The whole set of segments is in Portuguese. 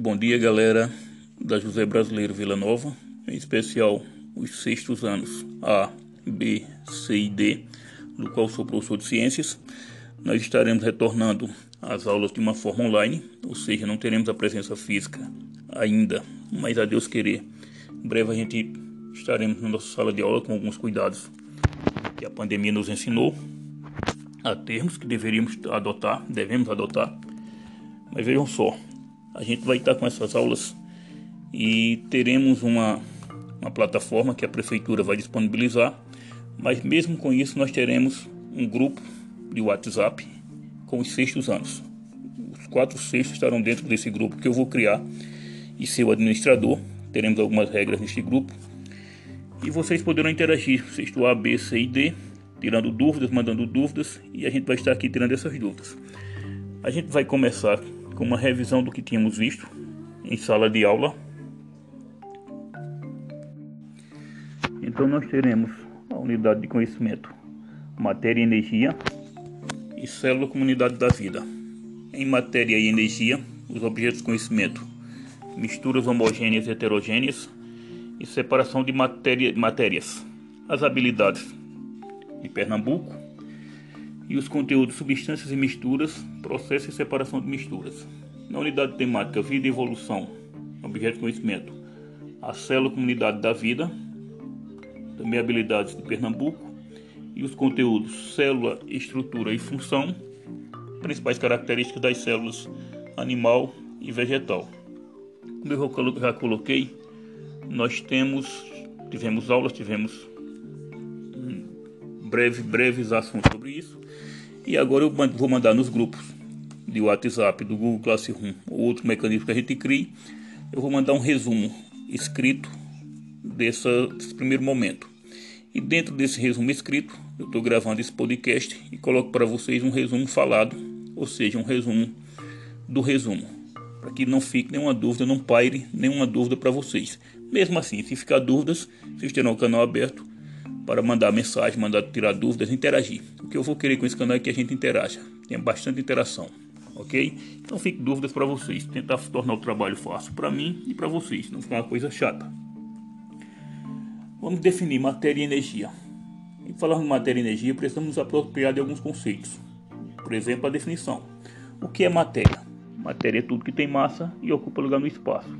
Bom dia, galera da José Brasileiro Vila Nova, em especial os sextos anos A, B, C e D, do qual sou professor de ciências. Nós estaremos retornando às aulas de uma forma online, ou seja, não teremos a presença física ainda, mas a Deus querer, em breve a gente estaremos na nossa sala de aula com alguns cuidados que a pandemia nos ensinou a termos que deveríamos adotar, devemos adotar. Mas vejam só, a gente vai estar com essas aulas e teremos uma, uma plataforma que a prefeitura vai disponibilizar, mas mesmo com isso nós teremos um grupo de WhatsApp com os sextos anos. Os quatro sextos estarão dentro desse grupo que eu vou criar e ser o administrador. Teremos algumas regras neste grupo e vocês poderão interagir, sexto A, B, C e D, tirando dúvidas, mandando dúvidas e a gente vai estar aqui tirando essas dúvidas. A gente vai começar com uma revisão do que tínhamos visto em sala de aula. Então nós teremos a unidade de conhecimento matéria e energia e célula comunidade da vida. Em matéria e energia, os objetos de conhecimento, misturas homogêneas e heterogêneas e separação de matéria, matérias. As habilidades de Pernambuco, e os conteúdos substâncias e misturas, processo e separação de misturas. Na unidade temática Vida e Evolução, objeto de conhecimento, a célula Comunidade da Vida, também habilidades de Pernambuco, e os conteúdos célula, estrutura e função, principais características das células animal e vegetal. Como eu já coloquei, nós temos, tivemos aulas, tivemos breve, breves assuntos sobre isso. E agora eu vou mandar nos grupos de WhatsApp, do Google Classroom ou outro mecanismo que a gente crie. Eu vou mandar um resumo escrito desse primeiro momento. E dentro desse resumo escrito, eu estou gravando esse podcast e coloco para vocês um resumo falado, ou seja, um resumo do resumo, para que não fique nenhuma dúvida, não paire nenhuma dúvida para vocês. Mesmo assim, se ficar dúvidas, vocês terão o canal aberto para mandar mensagem, mandar tirar dúvidas, interagir. O que eu vou querer com esse canal é que a gente interaja, tenha bastante interação, ok? Então fique dúvidas para vocês, tentar tornar o trabalho fácil para mim e para vocês, não ficar uma coisa chata. Vamos definir matéria e energia. Em falar de matéria e energia, precisamos nos apropriar de alguns conceitos. Por exemplo, a definição. O que é matéria? Matéria é tudo que tem massa e ocupa lugar no espaço.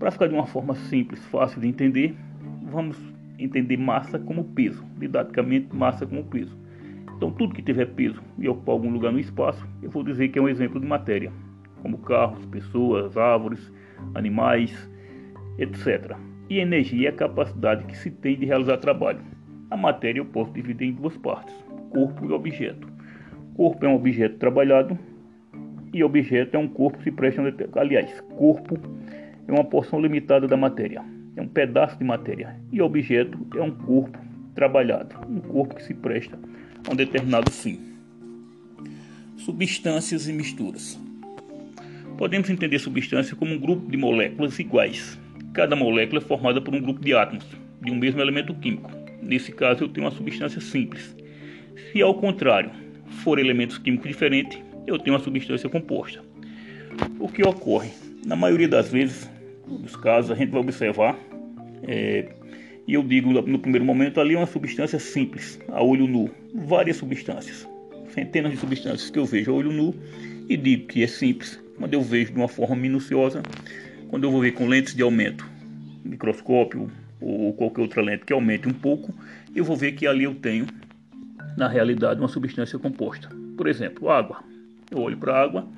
Para ficar de uma forma simples, fácil de entender, vamos entender massa como peso, didaticamente massa como peso. Então tudo que tiver peso e ocupar algum lugar no espaço, eu vou dizer que é um exemplo de matéria, como carros, pessoas, árvores, animais, etc. E energia é a capacidade que se tem de realizar trabalho. A matéria eu posso dividir em duas partes, corpo e objeto. Corpo é um objeto trabalhado e objeto é um corpo que se presta, aliás, corpo é uma porção limitada da matéria é um pedaço de matéria e objeto é um corpo trabalhado, um corpo que se presta a um determinado fim. Substâncias e misturas. Podemos entender substância como um grupo de moléculas iguais. Cada molécula é formada por um grupo de átomos de um mesmo elemento químico. Nesse caso, eu tenho uma substância simples. Se ao contrário for elementos químicos diferentes, eu tenho uma substância composta. O que ocorre? Na maioria das vezes, dos casos, a gente vai observar é, e eu digo no primeiro momento ali é uma substância simples, a olho nu, várias substâncias, centenas de substâncias que eu vejo a olho nu e digo que é simples. Quando eu vejo de uma forma minuciosa, quando eu vou ver com lentes de aumento, microscópio ou qualquer outra lente que aumente um pouco, eu vou ver que ali eu tenho, na realidade, uma substância composta. Por exemplo, água. Eu olho para água,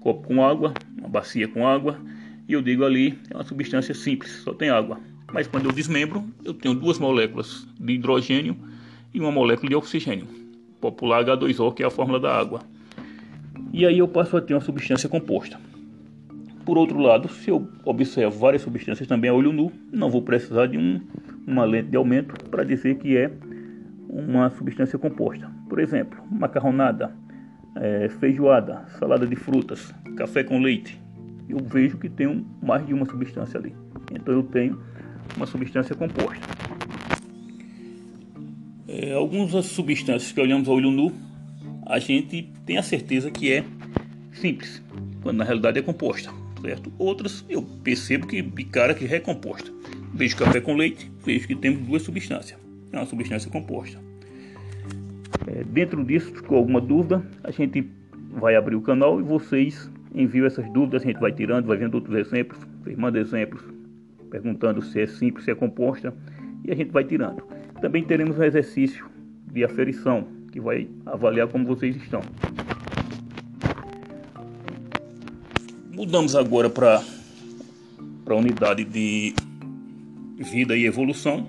copo com água, uma bacia com água, e eu digo ali é uma substância simples, só tem água. Mas quando eu desmembro, eu tenho duas moléculas de hidrogênio e uma molécula de oxigênio, popular H2O, que é a fórmula da água. E aí eu passo a ter uma substância composta. Por outro lado, se eu observo várias substâncias também a olho nu, não vou precisar de um, uma lente de aumento para dizer que é uma substância composta. Por exemplo, macarronada, é, feijoada, salada de frutas, café com leite. Eu vejo que tem mais de uma substância ali. Então eu tenho uma substância composta. É, algumas substâncias que olhamos ao olho nu, a gente tem a certeza que é simples, quando na realidade é composta. certo? Outras eu percebo que de cara que é recomposta. Vejo café com leite, vejo que temos duas substâncias. É uma substância composta. É, dentro disso, ficou alguma dúvida, a gente vai abrir o canal e vocês enviam essas dúvidas, a gente vai tirando, vai vendo outros exemplos, mandam exemplos, perguntando se é simples, se é composta, e a gente vai tirando. Também teremos um exercício de aferição, que vai avaliar como vocês estão. Mudamos agora para a unidade de vida e evolução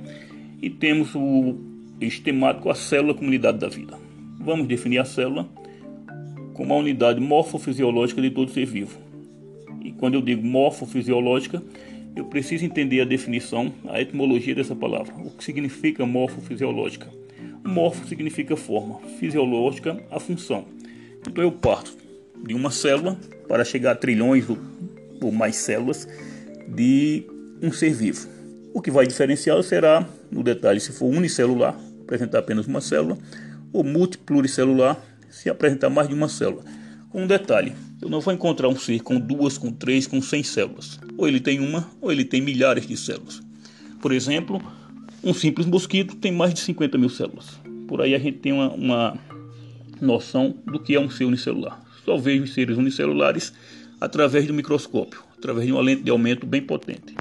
e temos o estemático a célula comunidade da vida. Vamos definir a célula como a unidade morfofisiológica de todo ser vivo. E quando eu digo morfofisiológica, eu preciso entender a definição, a etimologia dessa palavra. O que significa morfofisiológica? Morfo significa forma, fisiológica a função. Então eu parto de uma célula para chegar a trilhões ou mais células de um ser vivo. O que vai diferenciá-lo será, no detalhe, se for unicelular, apresentar apenas uma célula, ou multipluricelular, se apresentar mais de uma célula. Com um detalhe, eu não vou encontrar um ser com duas, com três, com cem células. Ou ele tem uma, ou ele tem milhares de células. Por exemplo, um simples mosquito tem mais de 50 mil células. Por aí a gente tem uma, uma noção do que é um ser unicelular. Só vejo seres unicelulares através do microscópio, através de uma lente de aumento bem potente.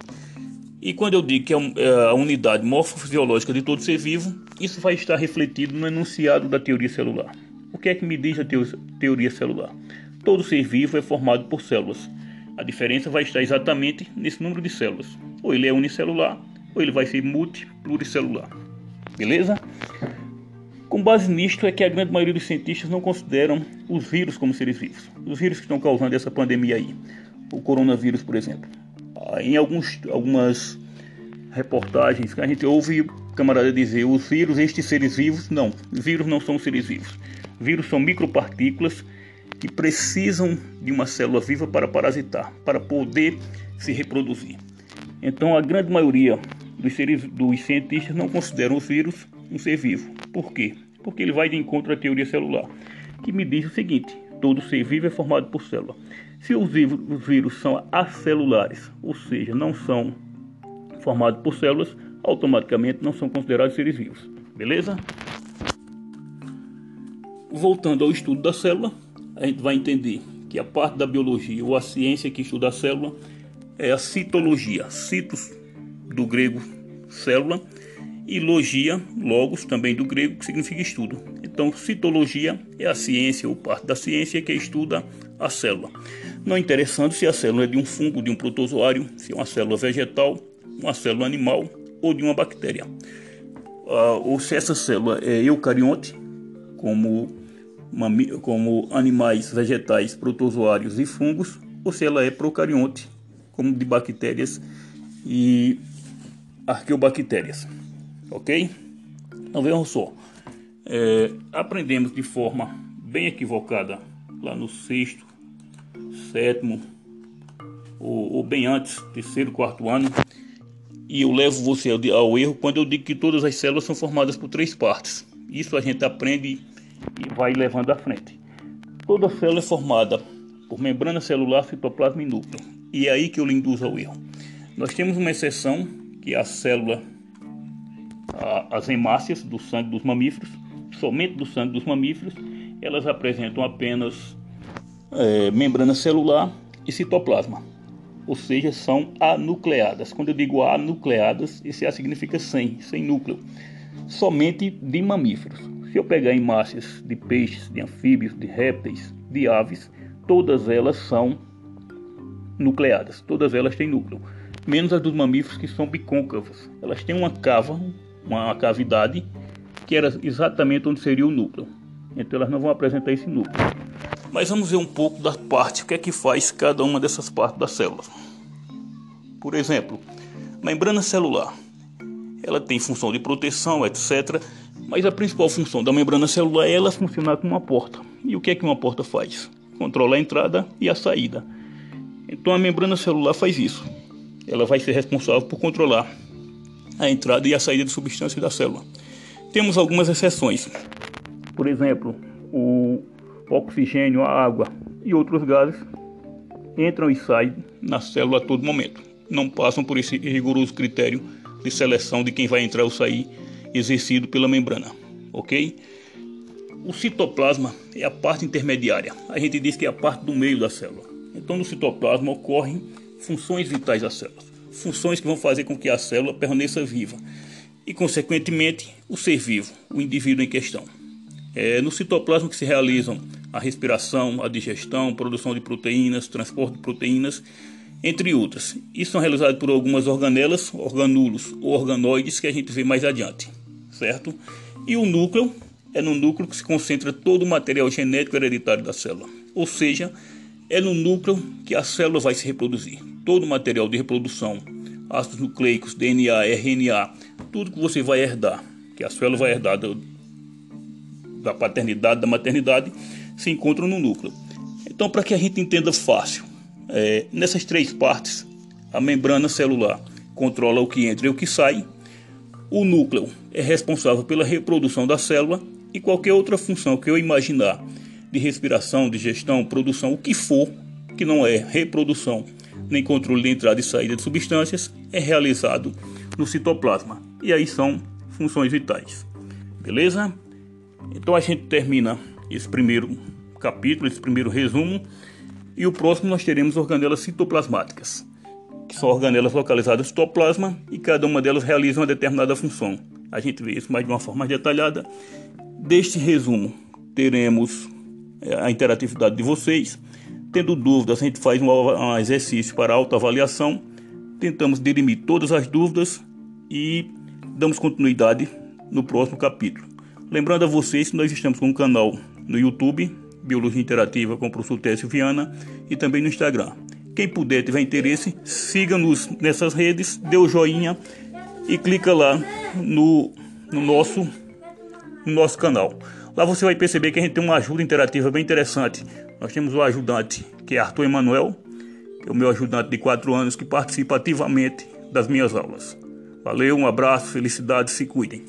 E quando eu digo que é, é a unidade morfofisiológica de todo ser vivo, isso vai estar refletido no enunciado da teoria celular. O que é que me diz a teoria celular? Todo ser vivo é formado por células. A diferença vai estar exatamente nesse número de células. Ou ele é unicelular, ou ele vai ser multipluricelular. Beleza? Com base nisto é que a grande maioria dos cientistas não consideram os vírus como seres vivos. Os vírus que estão causando essa pandemia aí. O coronavírus, por exemplo em alguns, algumas reportagens que a gente ouve camarada dizer os vírus, estes seres vivos, não, vírus não são seres vivos. Vírus são micropartículas que precisam de uma célula viva para parasitar, para poder se reproduzir. Então a grande maioria dos, seres, dos cientistas não consideram os vírus um ser vivo. Por quê? Porque ele vai de encontro à teoria celular, que me diz o seguinte: todo ser vivo é formado por célula. Se os vírus são acelulares, ou seja, não são formados por células, automaticamente não são considerados seres vivos. Beleza? Voltando ao estudo da célula, a gente vai entender que a parte da biologia ou a ciência que estuda a célula é a citologia, citos do grego célula e logia, logos também do grego, que significa estudo. Então, citologia é a ciência ou parte da ciência que estuda a célula. Não é interessante se a célula é de um fungo, de um protozoário, se é uma célula vegetal, uma célula animal ou de uma bactéria. Uh, ou se essa célula é eucarionte, como, como animais vegetais, protozoários e fungos, ou se ela é procarionte, como de bactérias e arqueobactérias. Ok? Então vejam só. É, aprendemos de forma bem equivocada lá no sexto sétimo ou, ou bem antes, terceiro, quarto ano. E eu levo você ao, ao erro quando eu digo que todas as células são formadas por três partes. Isso a gente aprende e vai levando à frente. Toda célula é formada por membrana celular, citoplasma e núcleo. E é aí que eu lhe induzo ao erro. Nós temos uma exceção, que é a célula, a, as hemácias do sangue dos mamíferos, somente do sangue dos mamíferos, elas apresentam apenas é, membrana celular e citoplasma, ou seja, são anucleadas. Quando eu digo anucleadas, esse A significa sem, sem núcleo, somente de mamíferos. Se eu pegar hemácias de peixes, de anfíbios, de répteis, de aves, todas elas são nucleadas, todas elas têm núcleo, menos as dos mamíferos que são bicôncavas. Elas têm uma cava, uma cavidade que era exatamente onde seria o núcleo. Então elas não vão apresentar esse núcleo. Mas vamos ver um pouco da parte, o que é que faz cada uma dessas partes da célula. Por exemplo, membrana celular. Ela tem função de proteção, etc. Mas a principal função da membrana celular é ela funcionar como uma porta. E o que é que uma porta faz? Controla a entrada e a saída. Então a membrana celular faz isso. Ela vai ser responsável por controlar a entrada e a saída de substâncias da célula. Temos algumas exceções. Por exemplo, o oxigênio, a água e outros gases, entram e saem na célula a todo momento. Não passam por esse rigoroso critério de seleção de quem vai entrar ou sair exercido pela membrana, ok? O citoplasma é a parte intermediária. A gente diz que é a parte do meio da célula. Então, no citoplasma ocorrem funções vitais da célula, funções que vão fazer com que a célula permaneça viva e, consequentemente, o ser vivo, o indivíduo em questão. É no citoplasma que se realizam a respiração, a digestão, produção de proteínas, transporte de proteínas, entre outras. Isso são realizados por algumas organelas, organulos ou organoides que a gente vê mais adiante, certo? E o núcleo é no núcleo que se concentra todo o material genético hereditário da célula, ou seja, é no núcleo que a célula vai se reproduzir. Todo o material de reprodução, ácidos nucleicos, DNA, RNA, tudo que você vai herdar, que a célula vai herdar do, da paternidade, da maternidade, se encontra no núcleo. Então, para que a gente entenda fácil, é, nessas três partes, a membrana celular controla o que entra e o que sai, o núcleo é responsável pela reprodução da célula e qualquer outra função que eu imaginar de respiração, digestão, produção, o que for, que não é reprodução nem controle de entrada e saída de substâncias, é realizado no citoplasma. E aí são funções vitais. Beleza? Então a gente termina esse primeiro capítulo, esse primeiro resumo, e o próximo nós teremos organelas citoplasmáticas, que são organelas localizadas no citoplasma e cada uma delas realiza uma determinada função. A gente vê isso mais de uma forma detalhada. Deste resumo, teremos é, a interatividade de vocês. Tendo dúvidas, a gente faz um, exercício para autoavaliação. Tentamos dirimir todas as dúvidas e damos continuidade no próximo capítulo. Lembrando a vocês que nós estamos com um canal no YouTube, Biologia Interativa com o professor Técio Viana, e também no Instagram. Quem puder, tiver interesse, siga-nos nessas redes, dê o joinha e clica lá no, no, nosso, no nosso canal. Lá você vai perceber que a gente tem uma ajuda interativa bem interessante. Nós temos o ajudante, que é Arthur Emanuel, que é o meu ajudante de 4 anos, que participa ativamente das minhas aulas. Valeu, um abraço, felicidades, se cuidem.